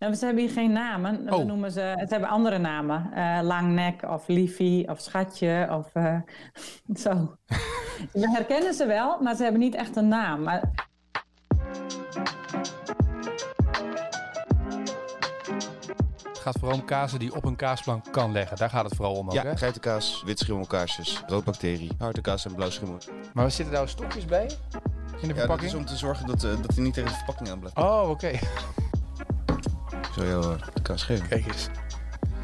Nou, ze hebben hier geen namen. We Oh. noemen ze, het hebben andere namen. Eh, langnek of liefie of schatje of eh, zo. We herkennen ze wel, maar ze hebben niet echt een naam. Maar Het gaat vooral om kazen die op een kaasplank kan leggen. Daar gaat het vooral om ook, Ja, hè? geitenkaas, wit schimmelkaarsjes, roodbacterie, harde en blauw schimmel. Maar zitten daar stokjes bij? In de Ja, dat verpakking? is om te zorgen dat, eh, dat hij niet tegen de verpakking aan blijft. Oh, oké. Eh, de. Kijk eens.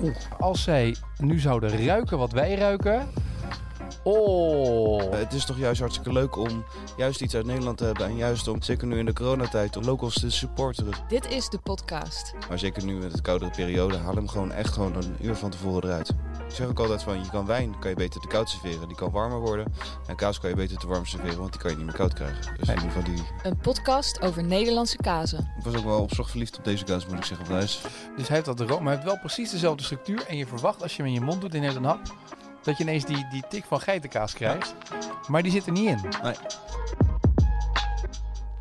Oeh, als zij nu zouden ruiken wat wij ruiken. Oh. Eh, het is toch juist hartstikke leuk om juist iets uit Nederland te hebben. En juist om, zeker nu in de coronatijd, om locals te supporteren. Dit is de podcast. Maar zeker nu met de koudere periode, haal hem gewoon echt gewoon een uur van tevoren eruit. Ik zeg ook altijd van, je kan wijn kan je beter te koud serveren, die kan warmer worden. En kaas kan je beter te warm serveren, want die kan je niet meer koud krijgen. Dus in ieder geval die... Een podcast over Nederlandse kazen. Ik was ook wel op zich verliefd op deze kaas, moet ik zeggen. Dus hij heeft dat room, maar hij heeft wel precies dezelfde structuur. En je verwacht als je hem in je mond doet en je neemt een hap, dat je ineens die, die tik van geitenkaas krijgt. Maar die zit er niet in. Nee.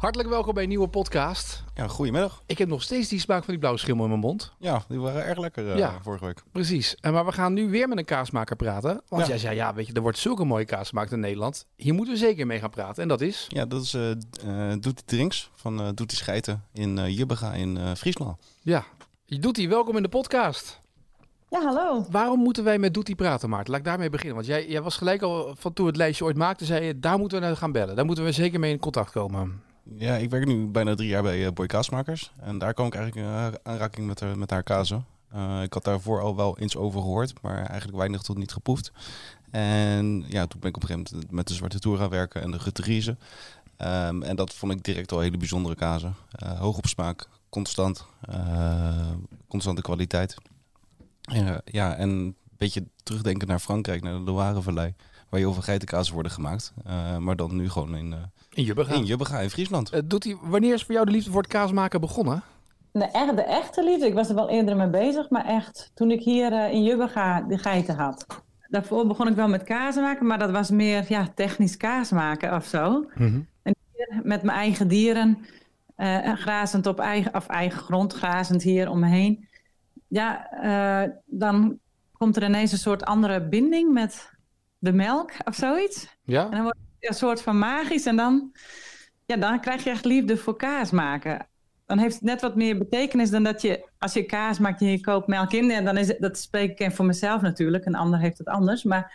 Hartelijk welkom bij een nieuwe podcast. Ja, goedemiddag. Ik heb nog steeds die smaak van die blauwe schimmel in mijn mond. Ja, die waren erg lekker eh, Ja. vorige week. Precies. En maar we gaan nu weer met een kaasmaker praten. Want Ja. jij zei, ja, weet je, er wordt zulke mooie kaas gemaakt in Nederland. Hier moeten we zeker mee gaan praten. En dat is... Ja, dat is eh eh Doet die Drinks van eh Doet die Scheiten in eh Jubbega in eh, Friesland. Ja, je doet die welkom in de podcast. ja, hallo. Waarom moeten wij met Doetie praten, Maarten? Laat ik daarmee beginnen. Want jij, jij was gelijk al van toen we het lijstje ooit maakten, zei je, daar moeten we naar gaan bellen. Daar moeten we zeker mee in contact komen. Ja, ik werk nu bijna drie jaar bij eh, Boy Kaasmakers. En daar kwam ik eigenlijk in eh, aanraking met, haar- met haar kazen. Eh, ik had daarvoor al wel eens over gehoord, maar eigenlijk weinig tot niet geproefd. En ja, toen ben ik op een gegeven moment met de Zwarte Tour gaan werken en de Guterize. Ehm, en dat vond ik direct al hele bijzondere kazen. Eh, hoog op smaak, constant, eh, constante kwaliteit. Ja, en een beetje terugdenken naar Frankrijk, naar de Loire-vallei. Waar heel veel geitenkazen worden gemaakt. Eh, maar dan nu gewoon in, eh In Jubbega. in Jubbega in Friesland. Eh, Doetie, wanneer is voor jou de liefde voor het kaasmaken begonnen? De, echt, de echte liefde, ik was er wel eerder mee bezig, maar echt toen ik hier eh, in Jubbega de geiten had. Daarvoor begon ik wel met kaas maken, maar dat was meer ja, technisch kaas maken of zo. En hier met mijn eigen dieren, eh, grazend op eigen, of eigen grond, grazend hier om me heen. Ja, eh, dan komt er ineens een soort andere binding met de melk of zoiets. Ja? En dan wordt het een soort van magisch. En dan, ja, dan krijg je echt liefde voor kaas maken. Dan heeft het net wat meer betekenis dan dat je, als je kaas maakt en je koopt melk in. En dan is het, dat spreek ik voor mezelf natuurlijk. Een ander heeft het anders. Maar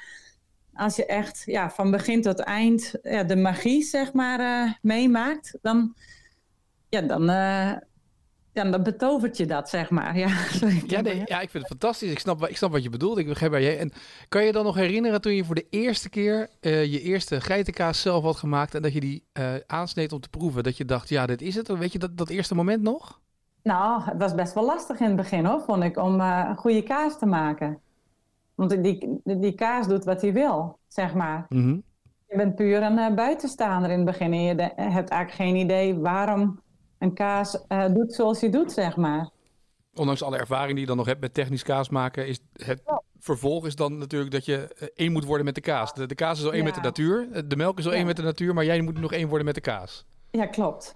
als je echt ja, van begin tot eind ja, de magie, zeg maar, eh, meemaakt. Dan, ja, dan, eh, ja, dan betovert je dat, zeg maar. Ja, Ja, nee, ja, ik vind het fantastisch. Ik snap, ik snap wat je bedoelt. Ik begrijp waar je. En kan je dan nog herinneren toen je voor de eerste keer eh, je eerste geitenkaas zelf had gemaakt en dat je die eh, aansneed om te proeven? Dat je dacht, ja, dit is het. Weet je dat, dat eerste moment nog? Nou, het was best wel lastig in het begin hoor, vond ik, om eh, een goede kaas te maken. Want die, die, kaas doet wat hij wil, zeg maar. Je bent puur een buitenstaander in het begin en je hebt eigenlijk geen idee waarom een kaas eh, doet zoals hij doet, zeg maar. Ondanks alle ervaring die je dan nog hebt met technisch kaas maken, is het vervolg is dan natuurlijk dat je eh, één moet worden met de kaas. De, de kaas is al één Ja. met de natuur, eh, de melk is al één met de natuur, maar jij moet nog één worden met de kaas. Ja, klopt.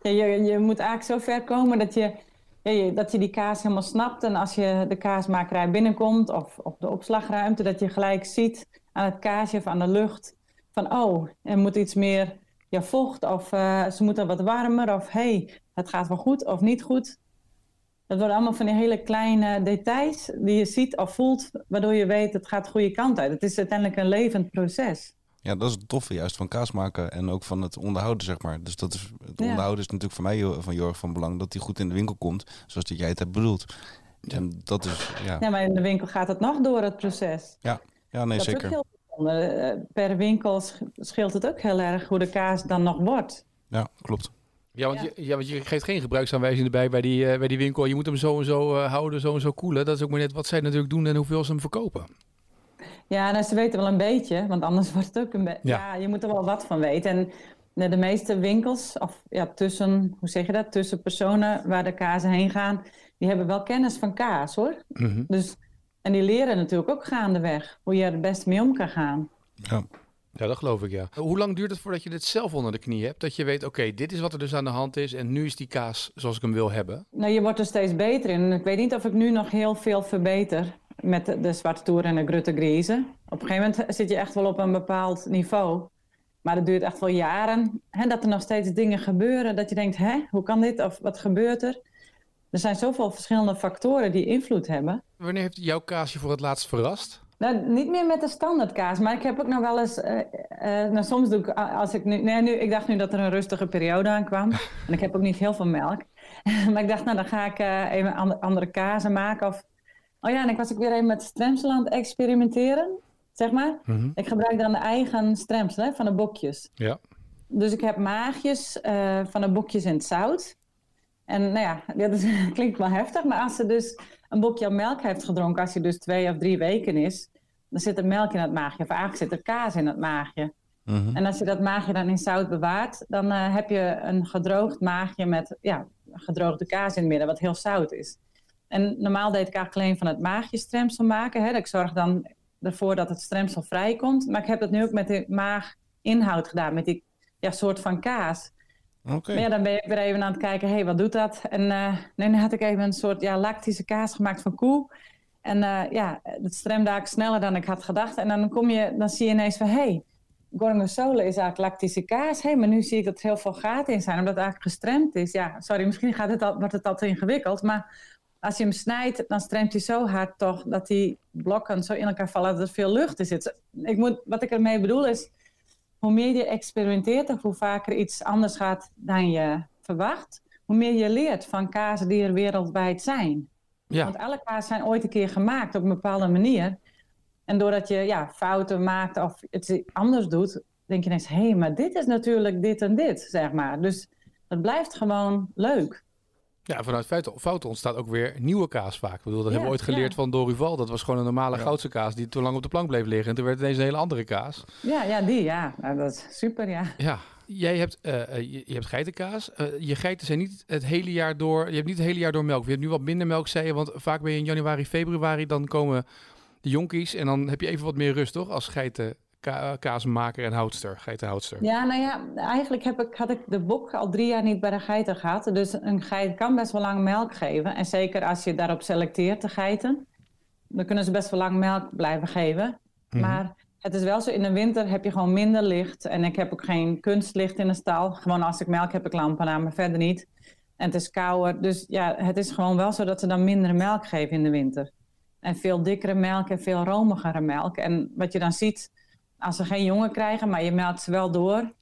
Ja, je, je moet eigenlijk zo ver komen dat je, ja, je, dat je die kaas helemaal snapt. En als je de kaasmakerij binnenkomt of op de opslagruimte, dat je gelijk ziet aan het kaasje of aan de lucht van oh, er moet iets meer ja, vocht of eh, ze moeten wat warmer of hey, het gaat wel goed of niet goed. Dat worden allemaal van die hele kleine details die je ziet of voelt, waardoor je weet het gaat de goede kant uit. Het is uiteindelijk een levend proces. Ja, dat is het toffe juist van kaas maken en ook van het onderhouden, zeg maar. Dus dat is, het Ja. onderhouden is natuurlijk voor mij heel, van erg van belang dat die goed in de winkel komt, zoals dat jij het hebt bedoeld. En dat is, ja, Ja, maar in de winkel gaat het nog door het proces. ja, ja nee, dat is zeker. ook heel bijzonder. Per winkel sch- scheelt het ook heel erg hoe de kaas dan nog wordt. Ja, klopt. Ja, want, Ja. Je, ja, want je geeft geen gebruiksaanwijzing erbij bij die, eh, bij die winkel. Je moet hem zo en zo eh, houden, zo en zo koelen. Dat is ook maar net wat zij natuurlijk doen en hoeveel ze hem verkopen. Ja, nou, ze weten wel een beetje, want anders wordt het ook een beetje... Ja. Ja. je moet er wel wat van weten. En de, de meeste winkels, of ja, tussen, hoe zeg je dat, tussen personen waar de kazen heen gaan, die hebben wel kennis van kaas, hoor. Dus, en die leren natuurlijk ook gaandeweg hoe je er het best mee om kan gaan. Ja. Ja, dat geloof ik, ja. Hoe lang duurt het voordat je dit zelf onder de knie hebt? Dat je weet, oké, dit is wat er dus aan de hand is en nu is die kaas zoals ik hem wil hebben. Nou, je wordt er steeds beter in. Ik weet niet of ik nu nog heel veel verbeter met de, de Zwarte Tour en de Grutte Grieze. Op een gegeven moment zit je echt wel op een bepaald niveau. Maar het duurt echt wel jaren. Hè, dat er nog steeds dingen gebeuren. Dat je denkt, hè, hoe kan dit? Of wat gebeurt er? Er zijn zoveel verschillende factoren die invloed hebben. Wanneer heeft jouw kaas je voor het laatst verrast? Nou, niet meer met de standaardkaas, maar ik heb ook nog wel eens. Uh, uh, nou, soms doe ik als ik nu, nee, nu. Ik dacht nu dat er een rustige periode aankwam. en ik heb ook niet heel veel melk. maar ik dacht, nou, dan ga ik uh, even andere, andere kazen maken. Of, oh ja, en ik was ook weer even met stremsel aan het experimenteren, zeg maar. Mm -hmm. Ik gebruik dan de eigen stremsel hè, van de bokjes. Ja. Dus ik heb maagjes van de bokjes in het zout. En nou ja, dat is, klinkt wel heftig, maar als ze dus een bokje melk heeft gedronken, als hij dus twee of drie weken is, dan zit er melk in het maagje. Of eigenlijk zit er kaas in het maagje. -hmm. En als je dat maagje dan in zout bewaart, dan uh, heb je een gedroogd maagje met ja, gedroogde kaas in het midden, wat heel zout is. En normaal deed ik eigenlijk alleen van het maagje stremsel maken. Hè. Ik zorg dan ervoor dat het stremsel vrijkomt. Maar ik heb dat nu ook met de maaginhoud gedaan, met die ja, soort van kaas. Maar ja, dan ben ik weer even aan het kijken, hé, hey, wat doet dat? En uh, nee, dan had ik even een soort ja, lactische kaas gemaakt van koe. En uh, ja, het stremde eigenlijk sneller dan ik had gedacht. En dan, kom je, dan zie je ineens van, hé, hey, gorgonzola is eigenlijk lactische kaas. Hey, maar nu zie ik dat er heel veel gaten in zijn, omdat het eigenlijk gestremd is. Ja, sorry, misschien gaat het al, wordt het al te ingewikkeld, maar als je hem snijdt, dan stremt hij zo hard toch dat die blokken zo in elkaar vallen dat er veel lucht in zit. Ik moet, wat ik ermee bedoel is, hoe meer je experimenteert of hoe vaker iets anders gaat dan je verwacht, hoe meer je leert van kazen die er wereldwijd zijn. Ja. Want alle kazen zijn ooit een keer gemaakt op een bepaalde manier. En doordat je ja, fouten maakt of het anders doet, denk je ineens, hé, hey, maar dit is natuurlijk dit en dit, zeg maar. Dus het blijft gewoon leuk. Ja, vanuit fouten ontstaat ook weer nieuwe kaas vaak. Ik bedoel, dat ja, hebben we ooit geleerd ja. van Dorival. Dat was gewoon een normale ja. goudse kaas die te lang op de plank bleef liggen. En toen werd het ineens een hele andere kaas. Ja, ja die, ja. Nou, dat is super, ja. Ja, jij hebt, uh, je, je, hebt geitenkaas. Uh, je geiten zijn niet het hele jaar door... Je hebt niet het hele jaar door melk. Je hebt nu wat minder melk, zei je. Want vaak ben je in januari, februari, dan komen de jonkies. En dan heb je even wat meer rust, toch? Als geiten ka kaasmaker en houdster, geitenhoudster. Ja, nou ja, eigenlijk heb ik, had ik de bok al drie jaar niet bij de geiten gehad. Dus een geit kan best wel lang melk geven. En zeker als je daarop selecteert, de geiten, dan kunnen ze best wel lang melk blijven geven. -hmm. Maar het is wel zo, in de winter heb je gewoon minder licht. En ik heb ook geen kunstlicht in de stal. Gewoon als ik melk heb ik lampen aan, maar verder niet. En het is kouder. Dus ja, het is gewoon wel zo dat ze dan minder melk geven in de winter. En veel dikkere melk en veel romigere melk. En wat je dan ziet als ze geen jongen krijgen, maar je melkt ze wel door.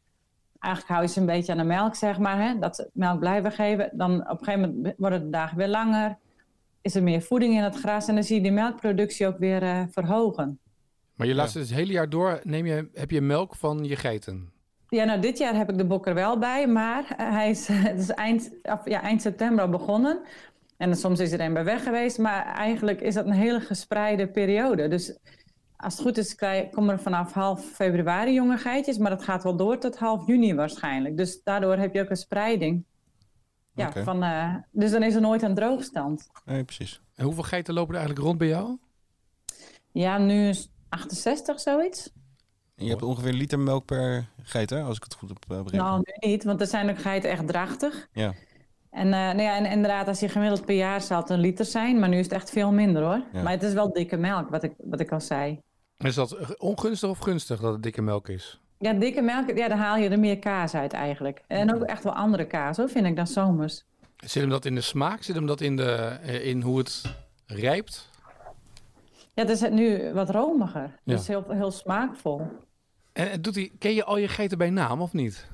Eigenlijk hou je ze een beetje aan de melk, zeg maar. Hè? Dat ze melk blijven geven. Dan op een gegeven moment worden de dagen weer langer. Is er meer voeding in het gras. En dan zie je die melkproductie ook weer uh, verhogen. Maar je laat ze ja. het hele jaar door. Neem je, heb je melk van je geiten? Ja, nou dit jaar heb ik de bok er wel bij. Maar hij is, het is eind, of, ja, eind september al begonnen. En soms is er een bij weg geweest. Maar eigenlijk is dat een hele gespreide periode. Dus als het goed is, komen er vanaf half februari jonge geitjes, maar dat gaat wel door tot half juni waarschijnlijk. Dus daardoor heb je ook een spreiding. Ja, okay. van, uh, dus dan is er nooit een droogstand. Nee, precies. En hoeveel geiten lopen er eigenlijk rond bij jou? Ja, nu is 68 zoiets. En je hebt ongeveer een liter melk per geit, hè? als ik het goed heb uh, begrepen. Nou, nu niet, want er zijn ook geiten echt drachtig. Ja. En, uh, nou ja, en inderdaad, als je gemiddeld per jaar zal het een liter zijn, maar nu is het echt veel minder hoor. Ja. Maar het is wel dikke melk, wat ik, wat ik al zei. Is dat ongunstig of gunstig dat het dikke melk is? Ja, dikke melk, ja, daar haal je er meer kaas uit eigenlijk. En ook echt wel andere kaas, hoor, vind ik dan zomers. Zit hem dat in de smaak? Zit hem dat in, de, in hoe het rijpt? Ja, het is nu wat romiger. Ja. Dus heel, heel smaakvol. En doet die, ken je al je geiten bij naam of niet?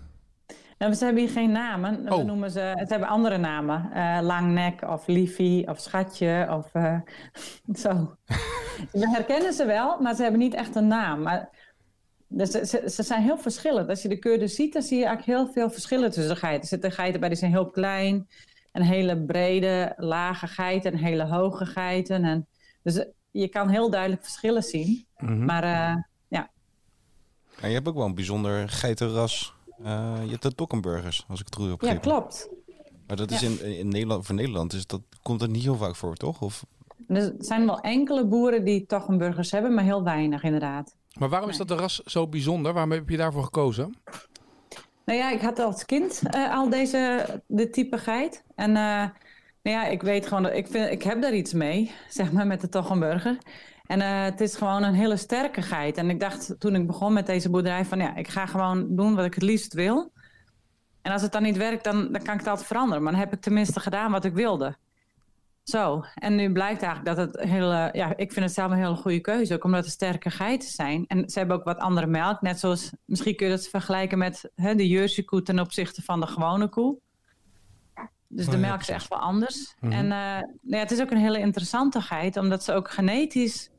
Nou, ze hebben hier geen namen. Oh. We noemen ze, het hebben andere namen. Uh, langnek of liefie of schatje of uh, zo. We herkennen ze wel, maar ze hebben niet echt een naam. Maar, dus ze, ze, ze, zijn heel verschillend. Als je de keurde ziet, dan zie je eigenlijk heel veel verschillen tussen de geiten. Er zitten geiten bij die zijn heel klein. En hele brede, lage geiten en hele hoge geiten. En, dus je kan heel duidelijk verschillen zien. Mhm. Mm -hmm. Maar uh, ja. En je hebt ook wel een bijzonder geitenras. Uh, je hebt de Dokkenburgers, als ik het goed heb Ja, klopt. Maar dat is ja. in, in Nederland, voor Nederland is dat, komt dat niet heel vaak voor, toch? Of... Er zijn wel enkele boeren die toch een burgers hebben, maar heel weinig inderdaad. Maar waarom is dat ras zo bijzonder? Waarom heb je daarvoor gekozen? Nou ja, ik had als kind uh, al deze de type geit. En uh, nou ja, ik weet gewoon dat ik, vind, ik heb daar iets mee, zeg maar, met de Toggenburger. En uh, het is gewoon een hele sterke geit. En ik dacht toen ik begon met deze boerderij van ja, ik ga gewoon doen wat ik het liefst wil. En als het dan niet werkt, dan, dan kan ik het altijd veranderen. Maar dan heb ik tenminste gedaan wat ik wilde. Zo, en nu blijkt eigenlijk dat het hele, ja, ik vind het zelf een hele goede keuze, ook omdat het sterke geiten zijn. En ze hebben ook wat andere melk, net zoals, misschien kun je dat vergelijken met hè, de Jersey koe ten opzichte van de gewone koe. Dus de Oh ja, melk is echt wel anders. Mhm. En uh, nou ja, het is ook een hele interessante geit, omdat ze ook genetisch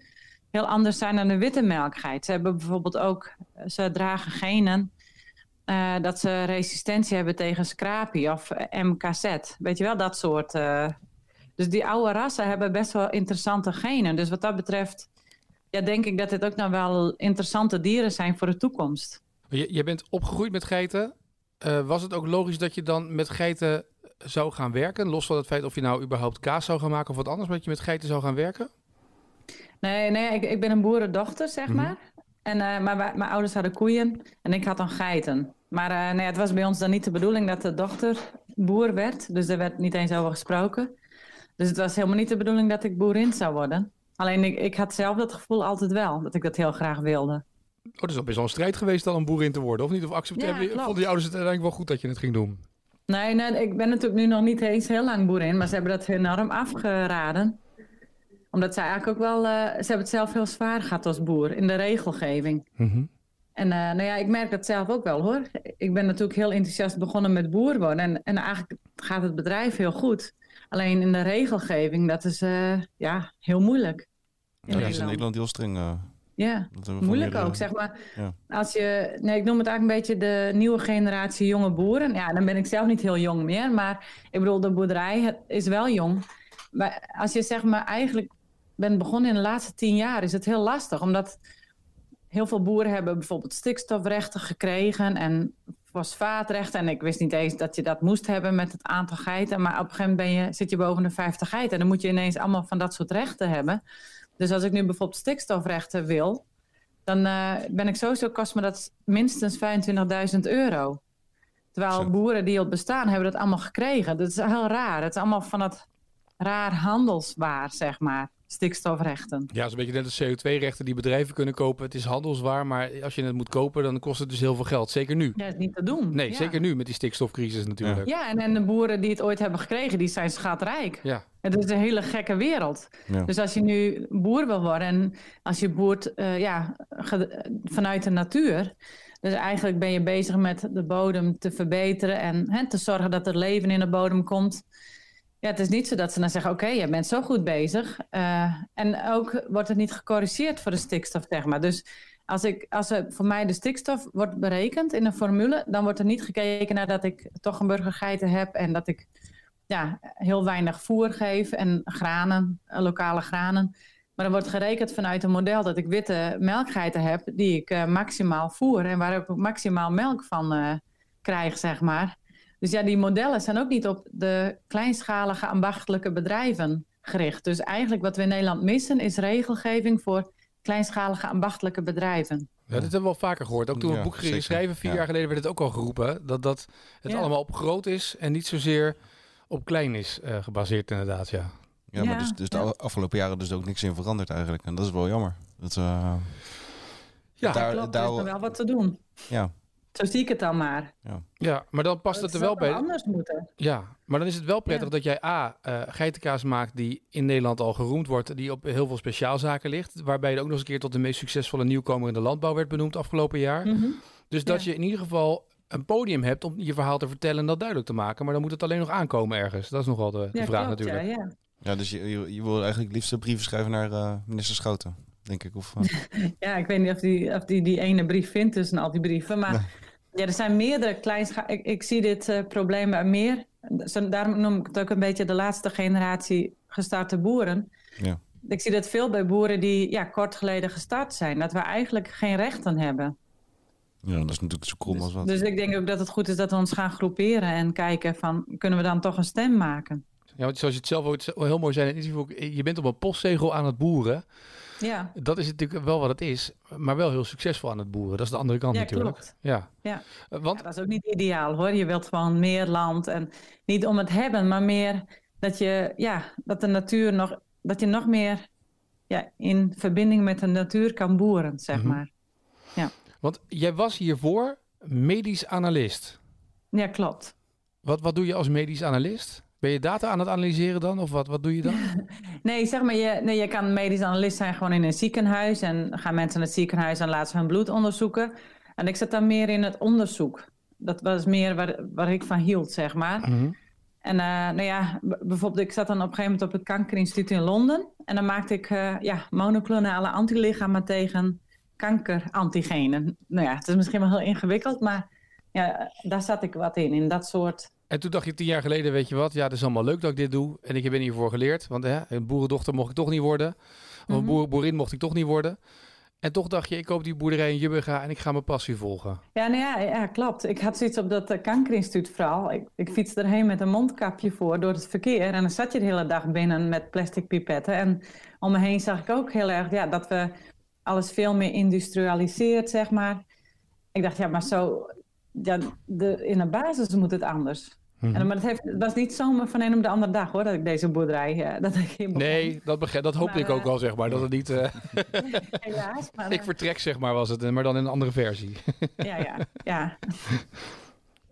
heel anders zijn dan de witte melkgeit. Ze hebben bijvoorbeeld ook, ze dragen genen uh, dat ze resistentie hebben tegen scrapie of MKZ. Weet je wel, dat soort. Uh, dus die oude rassen hebben best wel interessante genen. Dus wat dat betreft, ja, denk ik dat dit ook nou wel interessante dieren zijn voor de toekomst. Je, je bent opgegroeid met geiten. Uh, was het ook logisch dat je dan met geiten zou gaan werken? Los van het feit of je nou überhaupt kaas zou gaan maken of wat anders, maar dat je met geiten zou gaan werken? Nee, nee ik, ik ben een boerendochter, zeg mm -hmm. maar. En, uh, maar mijn ouders hadden koeien en ik had dan geiten. Maar uh, nee, het was bij ons dan niet de bedoeling dat de dochter boer werd. Dus er werd niet eens over gesproken. Dus het was helemaal niet de bedoeling dat ik boerin zou worden. Alleen ik, ik had zelf dat gevoel altijd wel, dat ik dat heel graag wilde. Oh, dat is al best wel een strijd geweest dan om boerin te worden, of niet? Of accepteer ja, vonden je ouders het uiteindelijk wel goed dat je het ging doen? Nee, nee, ik ben natuurlijk nu nog niet eens heel lang boerin, maar ze hebben dat enorm afgeraden. Omdat zij eigenlijk ook wel, uh, ze hebben het zelf heel zwaar gehad als boer in de regelgeving. Mm -hmm. En uh, nou ja, ik merk dat zelf ook wel hoor. Ik ben natuurlijk heel enthousiast begonnen met boer worden en, en eigenlijk gaat het bedrijf heel goed. Alleen in de regelgeving, dat is uh, ja, heel moeilijk. In ja, dat is in Nederland heel streng. Uh, ja, moeilijk ook, zeg maar. Ja. Als je, nee, ik noem het eigenlijk een beetje de nieuwe generatie jonge boeren. Ja, dan ben ik zelf niet heel jong meer, maar ik bedoel, de boerderij is wel jong. Maar als je zeg maar eigenlijk bent begonnen in de laatste tien jaar, is het heel lastig, omdat heel veel boeren hebben bijvoorbeeld stikstofrechten gekregen en fosfaatrechten. En ik wist niet eens dat je dat moest hebben met het aantal geiten. Maar op een gegeven moment ben je, zit je boven de 50 geiten. En dan moet je ineens allemaal van dat soort rechten hebben. Dus als ik nu bijvoorbeeld stikstofrechten wil, dan uh, ben ik sowieso kost me dat minstens 25.000 euro. Terwijl Zo. boeren die op bestaan hebben dat allemaal gekregen. Dat is heel raar. Het is allemaal van dat raar handelswaar, zeg maar stikstofrechten. Ja, dat is een beetje net de CO2-rechten die bedrijven kunnen kopen. Het is handelswaar, maar als je het moet kopen, dan kost het dus heel veel geld. Zeker nu. Ja, dat is niet te doen. Nee, ja. zeker nu met die stikstofcrisis natuurlijk. Ja, ja en, en de boeren die het ooit hebben gekregen, die zijn schatrijk. Ja. Het is een hele gekke wereld. Ja. Dus als je nu boer wil worden en als je boert uh, ja, vanuit de natuur... Dus eigenlijk ben je bezig met de bodem te verbeteren en hè, te zorgen dat er leven in de bodem komt... Ja, het is niet zo dat ze dan zeggen: Oké, okay, je bent zo goed bezig. Uh, en ook wordt het niet gecorrigeerd voor de stikstof, zeg maar. Dus als, ik, als er voor mij de stikstof wordt berekend in een formule, dan wordt er niet gekeken naar dat ik toch een burgergeiten heb en dat ik ja, heel weinig voer geef en granen, lokale granen. Maar er wordt gerekend vanuit een model dat ik witte melkgeiten heb die ik uh, maximaal voer en waar ik maximaal melk van krijg, zeg maar. Dus ja, die modellen zijn ook niet op de kleinschalige ambachtelijke bedrijven gericht. Dus eigenlijk wat we in Nederland missen is regelgeving voor kleinschalige ambachtelijke bedrijven. Ja, dit hebben we al vaker gehoord. Ook toen we Ja, het boek gingen schrijven, vier Ja. jaar geleden, werd het ook al geroepen. Dat, dat het Ja. allemaal op groot is en niet zozeer op klein is eh, gebaseerd inderdaad, ja. Ja, maar dus, dus de afgelopen jaren dus ook niks in veranderd eigenlijk. En dat is wel jammer. Dat, eh, Ja, Daar- Klopt, daar- er is wel wat te doen. ja, Zo zie ik het dan maar. ja, maar dan past het er wel zou bij. anders moeten. Ja, maar dan is het wel prettig Ja. dat jij A, eh geitenkaas maakt die in Nederland al geroemd wordt, die op heel veel speciaalzaken ligt. Waarbij je ook nog eens een keer tot de meest succesvolle nieuwkomer in de landbouw werd benoemd afgelopen jaar. Mhm. Dus dat Ja. je in ieder geval een podium hebt om je verhaal te vertellen en dat duidelijk te maken. Maar dan moet het alleen nog aankomen ergens. Dat is nogal de, de Ja, vraag klopt, natuurlijk. Ja, ja. ja dus je, je, je wil eigenlijk liefst een brieven schrijven naar eh, minister Schouten, denk ik. Of, eh, ja, ik weet niet of die, of die die ene brief vindt tussen al die brieven. Maar. Ja, er zijn meerdere kleinscha... Ik, ik zie dit eh, probleem bij meer. Zo- Daarom noem ik het ook een beetje de laatste generatie gestarte boeren. ja. Ik zie dat veel bij boeren die ja, kort geleden gestart zijn. Dat we eigenlijk geen rechten hebben. ja, dat is natuurlijk zo krom als wat. Dus ik denk ook dat het goed is dat we ons gaan groeperen en kijken van kunnen we dan toch een stem maken. Ja, want zoals je het zelf ook heel mooi zei in het interview, je bent op een postzegel aan het boeren. Ja, Dat is natuurlijk wel wat het is, maar wel heel succesvol aan het boeren. Dat is de andere kant ja natuurlijk. klopt. Ja. Ja. Eh, Want Ja, dat is ook niet ideaal hoor. Je wilt gewoon meer land en niet om het hebben, maar meer dat je, ja, dat de natuur nog, dat je nog meer ja, in verbinding met de natuur kan boeren, zeg Mhm. maar. Want jij was hiervoor medisch analist. Ja, klopt. Wat, wat doe je als medisch analist? Ben je data aan het analyseren dan? Of wat, wat doe je dan? Nee, zeg maar, je, nee, je kan medisch analist zijn gewoon in een ziekenhuis en gaan mensen naar het ziekenhuis en laten ze hun bloed onderzoeken. En ik zit dan meer in het onderzoek. Dat was meer waar, waar ik van hield, zeg maar. Mhm. En eh, nou ja, bijvoorbeeld, ik zat dan op een gegeven moment op het Kankerinstituut in Londen. En dan maakte ik eh, ja, monoclonale antilichamen tegen kankerantigenen. Nou ja, het is misschien wel heel ingewikkeld, maar ja, daar zat ik wat in, in dat soort... En toen dacht je tien jaar geleden, weet je wat, ja, het is allemaal leuk dat ik dit doe. En ik ben hiervoor geleerd, want hè, een boerendochter mocht ik toch niet worden. Of een Mhm. boer, boerin mocht ik toch niet worden. En toch dacht je, ik koop die boerderij in Jubbega en ik ga mijn passie volgen. Ja, nou ja, ja, klopt. Ik had zoiets op dat uh, Kankerinstituut vooral. Ik, ik fietste erheen met een mondkapje voor door het verkeer. En dan zat je de hele dag binnen met plastic pipetten. En om me heen zag ik ook heel erg ja, dat we alles veel meer industrialiseert, zeg maar. Ik dacht, ja, maar zo... Ja, de, in de basis moet het anders. Mhm. En, maar het, heeft, het was niet zomaar van een op de andere dag, hoor, dat ik deze boerderij... eh, dat ik hier. Nee, dat, begrijp, dat hoopte Maar, ik ook wel, zeg maar. Dat het niet, eh, Helaas, maar... ik vertrek, zeg maar, was het. Maar dan in een andere versie. ja, ja, ja.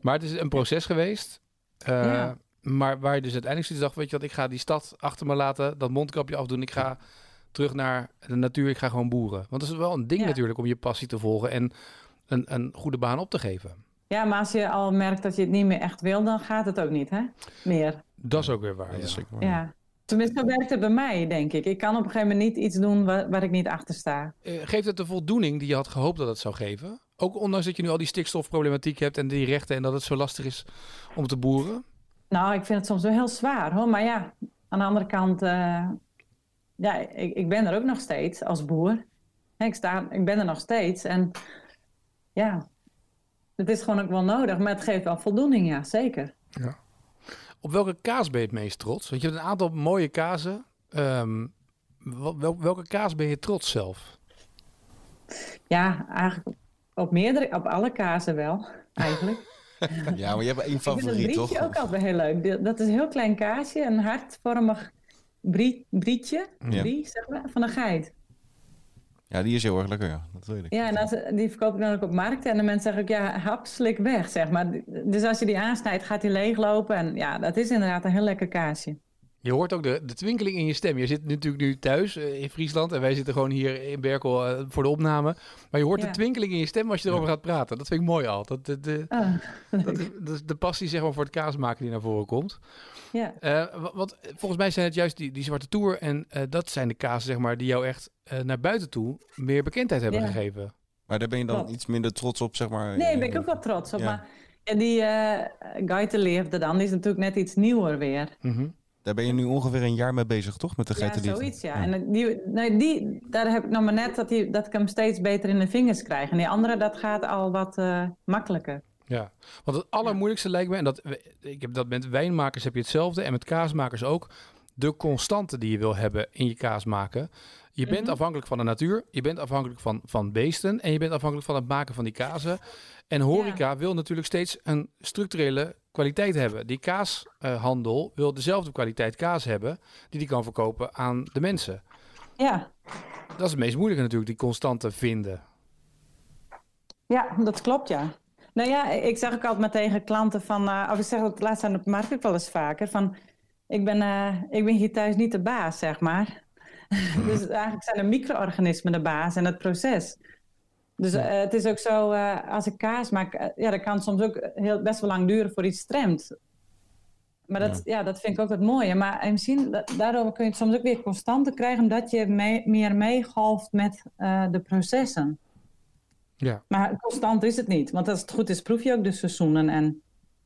Maar het is een proces geweest. eh, Ja. Maar waar je dus uiteindelijk zoiets dacht, weet je wat, ik ga die stad achter me laten, dat mondkapje afdoen. Ik ga terug naar de natuur, ik ga gewoon boeren. Want het is wel een ding Ja. natuurlijk om je passie te volgen en een, een goede baan op te geven. Ja, maar als je al merkt dat je het niet meer echt wil, dan gaat het ook niet, hè? Meer. Dat is ook weer waar. Ja, dat is ja. zeker waar. Ja. Tenminste, zo werkt het bij mij, denk ik. Ik kan op een gegeven moment niet iets doen waar, waar ik niet achter sta. Eh, Geeft het de voldoening die je had gehoopt dat het zou geven? Ook ondanks dat je nu al die stikstofproblematiek hebt en die rechten en dat het zo lastig is om te boeren? Nou, ik vind het soms wel heel zwaar, hoor. Maar ja, aan de andere kant... eh, ja, ik, ik ben er ook nog steeds als boer. Hè, Ik, sta, ik ben er nog steeds. En ja, het is gewoon ook wel nodig. Maar het geeft wel voldoening, ja, zeker. Op welke kaas ben je het meest trots? Want je hebt een aantal mooie kazen. Ehm, wel- wel- welke kaas ben je trots zelf? Ja, eigenlijk op meerdere, op alle kazen wel, eigenlijk. Ja, maar je hebt één Ik vind het favoriet, brietje toch? ook altijd heel leuk. Dat is een heel klein kaasje, een hartvormig brie, brietje, Ja. brie, zeg maar, van een geit. Ja, die is heel erg lekker, ja. Dat weet ik. Ja, en als, die verkoop ik dan ook op markten. En de mensen zeggen ook, ja, hap, slik weg, zeg maar. Dus als je die aansnijdt, gaat die leeglopen. En ja, dat is inderdaad een heel lekker kaasje. Je hoort ook de, de twinkeling in je stem. Je zit natuurlijk nu thuis eh, in Friesland en wij zitten gewoon hier in Berkel eh, voor de opname. Maar je hoort Ja. de twinkeling in je stem als je erover gaat praten. Dat vind ik mooi al. Dat, de, de, Oh, dat, dat is de passie zeg maar, voor het kaasmaken die naar voren komt. ja. Eh, wa- want volgens mij zijn het juist die, die zwarte tour en eh, dat zijn de kazen zeg maar, die jou echt eh, naar buiten toe meer bekendheid hebben Ja. gegeven. Maar daar ben je dan Klopt. iets minder trots op, zeg maar. Nee, daar eh, ben ik ook wel trots op. Ja. Maar ja, die uh, Gaite leefde dan, die is natuurlijk net iets nieuwer weer. Mhm. Daar ben je nu ongeveer een jaar mee bezig, toch? Met de Ja, geitenliefde? zoiets, ja. En die, nee, die, daar heb ik nog maar net dat, die, dat ik hem steeds beter in de vingers krijg. En die andere, dat gaat al wat eh, makkelijker. Ja, want het allermoeilijkste lijkt me, en dat, ik heb dat met wijnmakers heb je hetzelfde en met kaasmakers ook, de constante die je wil hebben in je kaas maken. Je bent Mhm. afhankelijk van de natuur, je bent afhankelijk van, van beesten en je bent afhankelijk van het maken van die kazen. En horeca wil natuurlijk steeds een structurele kwaliteit hebben. Die kaashandel wil dezelfde kwaliteit kaas hebben die die kan verkopen aan de mensen. Ja, Dat is het meest moeilijke natuurlijk, die constante vinden. ja dat klopt, ja. Nou ja, ik zeg ook altijd maar tegen klanten van... eh, of ik zeg het laatst aan de markt wel eens vaker... van ik ben, eh, ik ben hier thuis niet de baas, zeg maar. dus eigenlijk zijn de micro-organismen de baas en het proces. Dus eh, het is ook zo, eh, als ik kaas maak... eh, ja, dat kan soms ook heel, best wel lang duren voor iets stremt. Maar dat, ja. dat vind ik ook het mooie. Maar en misschien, da- daardoor kun je het soms ook weer constanter krijgen... omdat je mee- meer meegolft met de processen. Ja, Maar constant is het niet. Want als het goed is, proef je ook de seizoenen. En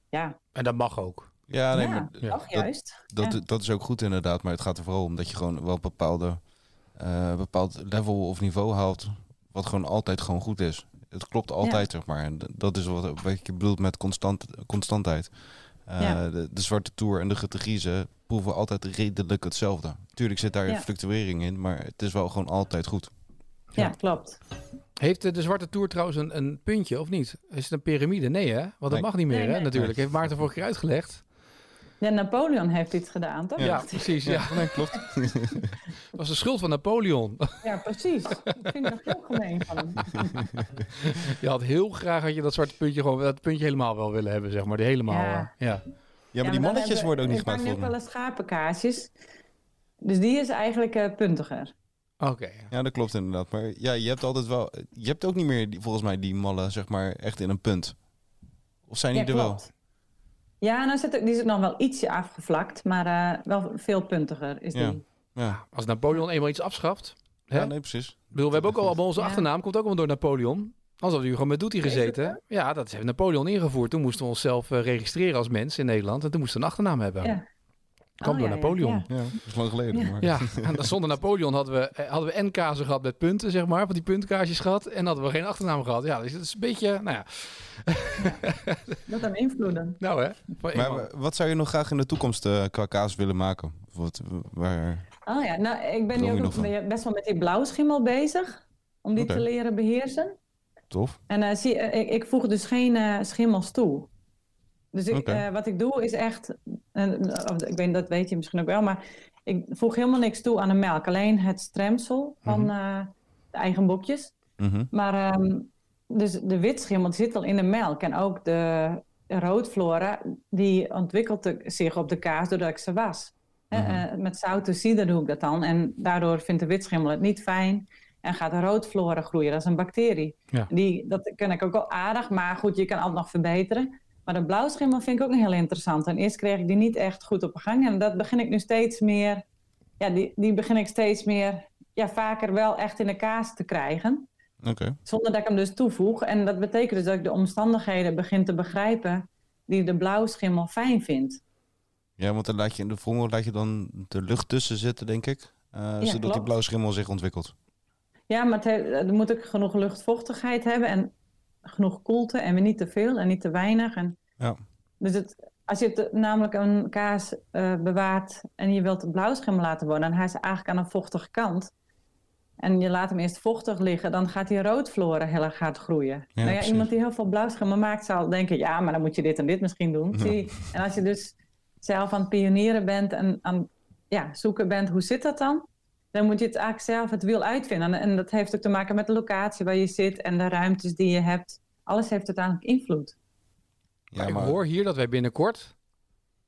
ja, en dat mag ook. Ja, nee, ja, maar Ja. toch juist. dat, Ja. dat is ook goed inderdaad. Maar het gaat er vooral om dat je gewoon wel een bepaalde, eh, bepaald level of niveau haalt. Wat gewoon altijd gewoon goed is. Het klopt altijd, zeg maar. En dat is wat, wat je bedoelt met constant, constantheid. Eh, Ja. de, de Zwarte Tour en de Guttegiezen proeven altijd redelijk hetzelfde. Tuurlijk zit daar Ja. fluctuering in, maar het is wel gewoon altijd goed. Ja, klopt. Heeft de, de Zwarte Tour trouwens een, een puntje of niet? Is het een piramide? Nee hè? Want dat Nee. mag niet meer Nee, hè, nee. natuurlijk. Heeft Maarten vorige keer uitgelegd. Ja, Napoleon heeft iets gedaan, toch? Ja, precies. Ja. nee, klopt. was de schuld van Napoleon. Ja, precies. Dat vind ik nog heel gemeen van hem. Je had heel graag had je dat zwarte puntje gewoon dat puntje helemaal wel willen hebben, zeg maar. Die helemaal. Ja. eh, ja. Ja, maar die mannetjes hebben- worden ook niet Ik maak gemaakt nu ook voor wel eens schapenkaarsjes. Dus die is eigenlijk eh, puntiger. Oké. Ja, dat klopt inderdaad. Maar ja, je hebt altijd wel... Je hebt ook niet meer, die- volgens mij, die mallen, zeg maar, echt in een punt. Of zijn die Ja, er wel? Ja, nou zit, er- die zit nog wel ietsje afgevlakt, maar eh, wel veel puntiger is Ja. die. Ja. Als Napoleon eenmaal iets afschaft. Hè? ja, nee, precies. Ik bedoel, we hebben ook al bij onze Ja. achternaam, komt ook allemaal door Napoleon. Anders hadden we gewoon met Doetie het gezeten. Ja, dat heeft Napoleon ingevoerd. Toen moesten we onszelf eh, registreren als mens in Nederland. En toen moesten we een achternaam hebben. Ja. Kwam Oh, door ja, ja, Napoleon. ja. Ja, dat is lang geleden. Ja. Maar... Ja, en dan zonder Napoleon hadden we, eh, hadden we en kazen gehad met punten, zeg maar. Van die puntkaarsjes gehad. En hadden we geen achternaam gehad. Ja, dus het is een beetje, nou ja. Dat hem invloeden. Nou hè. Maar wat zou je nog graag in de toekomst eh, qua kaas willen maken? Wat, waar... Oh ja, nou, ik ben nu ook nog van? nog best wel met die blauwschimmel bezig. Om die te leren beheersen. Tof. En eh, zie, ik, ik voeg dus geen schimmels toe. Dus ik, eh, wat ik doe is echt, eh, of ik weet, dat weet je misschien ook wel, maar ik voeg helemaal niks toe aan de melk. Alleen het stremsel van eh, de eigen bokjes. Mhm. Maar ehm, dus de witschimmel zit al in de melk. En ook de roodflora, die ontwikkelt zich op de kaas doordat ik ze was. Mhm. eh, met zoute cider doe ik dat dan. En daardoor vindt de witschimmel het niet fijn. En gaat de roodflora groeien. Dat is een bacterie. Ja. Die, dat ken ik ook wel aardig. Maar goed, je kan altijd nog verbeteren. Maar de blauwschimmel vind ik ook heel interessant. En eerst kreeg ik die niet echt goed op gang. En dat begin ik nu steeds meer... Ja, die, die begin ik steeds meer... Ja, vaker wel echt in de kaas te krijgen. Oké. Zonder dat ik hem dus toevoeg. En dat betekent dus dat ik de omstandigheden begin te begrijpen die de blauwschimmel fijn vindt. Ja, want dan laat je in de vrommel laat je dan de lucht tussen zitten, denk ik. eh, zodat die klopt. blauwe schimmel zich ontwikkelt. Ja, maar het er moet ook genoeg luchtvochtigheid hebben en genoeg koelte en weer niet te veel en niet te weinig. En Ja. Dus het, als je het, namelijk een kaas eh, bewaart en je wilt blauwschimmel laten worden en hij is eigenlijk aan een vochtige kant en je laat hem eerst vochtig liggen, dan gaat die roodflora heel erg hard groeien. nou ja, iemand die heel veel blauwschimmel maakt zal denken, ja, maar dan moet je dit en dit misschien doen. Ja. Zie je? En als je dus zelf aan het pionieren bent en aan ja, zoeken bent, hoe zit dat dan? Dan moet je het eigenlijk zelf het wiel uitvinden. En, en dat heeft ook te maken met de locatie waar je zit en de ruimtes die je hebt. Alles heeft uiteindelijk invloed. Ja, ik maar hoor hier dat wij binnenkort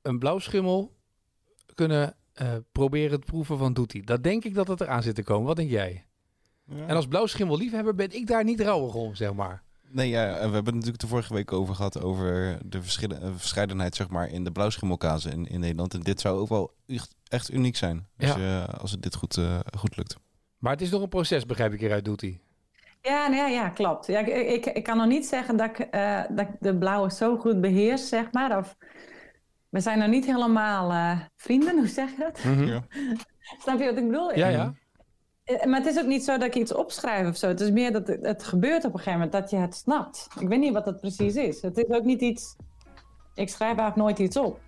een blauwschimmel kunnen eh, proberen te proeven van Doetie. Dat denk ik dat het eraan zit te komen. Wat denk jij? Ja. En als blauwschimmel liefhebber ben ik daar niet rouwig om, zeg maar. Nee, ja, we hebben het natuurlijk de vorige week over gehad over de verschillen, eh, verscheidenheid zeg maar, in de blauwschimmelkazen in, in Nederland. En dit zou ook wel echt, echt uniek zijn als, Ja. je, als het dit goed, eh, goed lukt. Maar het is nog een proces, begrijp ik hieruit, Doetie. Ja, nou ja, ja klopt. Ja, ik, ik, ik kan nog niet zeggen dat ik, eh, dat ik de blauwe zo goed beheers, zeg maar. Of, we zijn nog niet helemaal eh, vrienden, hoe zeg je dat? Ja. Snap je wat ik bedoel? Ja, ja. Eh, Maar het is ook niet zo dat ik iets opschrijf of zo. Het is meer dat het, het gebeurt op een gegeven moment dat je het snapt. Ik weet niet wat het precies is. Het is ook niet iets... Ik schrijf eigenlijk nooit iets op.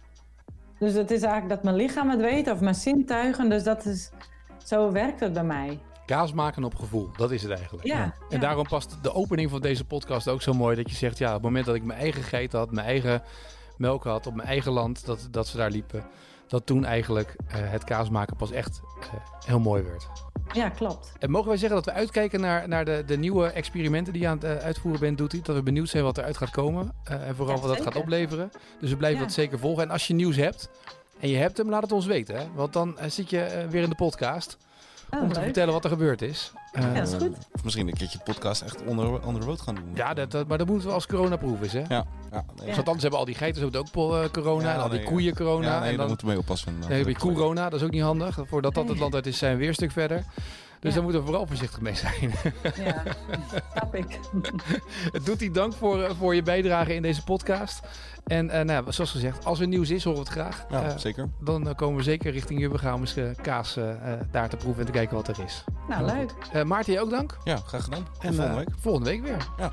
Dus het is eigenlijk dat mijn lichaam het weet of mijn zintuigen. Dus dat is... Zo werkt het bij mij. Kaas maken op gevoel, dat is het eigenlijk. Ja, En ja. daarom past de opening van deze podcast ook zo mooi. Dat je zegt, ja, op het moment dat ik mijn eigen geit had, mijn eigen melk had op mijn eigen land, dat, dat ze daar liepen. Dat toen eigenlijk eh, het kaasmaken pas echt eh, heel mooi werd. Ja, klopt. En mogen wij zeggen dat we uitkijken naar, naar de, de nieuwe experimenten die je aan het eh, uitvoeren bent, doet hij? Dat we benieuwd zijn wat eruit gaat komen. eh, en vooral Ja, wat dat gaat opleveren. Dus we blijven Ja. dat zeker volgen. En als je nieuws hebt, en je hebt hem, laat het ons weten. Hè? Want dan eh, zit je weer in de podcast Oh, om te vertellen wat er gebeurd is. Eh, Ja, dat is goed. Of misschien een keertje podcast echt onder, onder rood gaan doen. ja, dat, dat- maar dat moeten we als coronaproef is, hè? Ja, ja, nee, Ja. Want anders hebben al die geiten hebben ook eh, corona. Ja, en al die nee, koeien corona. Ja, nee, en daar dan, moeten we mee oppassen. dan heb je corona, dat is ook niet handig. Voordat dat het land uit is, zijn we weer een stuk verder. Dus Ja. daar moeten we vooral voorzichtig mee zijn. Ja, snap ik. Het doet hij dank voor, eh, voor je bijdrage in deze podcast. En eh, nou, ja, zoals gezegd, als er nieuws is, horen we het graag. Ja, Eh, zeker. dan komen we zeker richting Jubbe om eens eh, kaas daar te proeven en te kijken wat er is. Nou, leuk. Eh, Maarten, jij ook dank. Ja, graag gedaan. En volgende week. volgende week weer. Ja.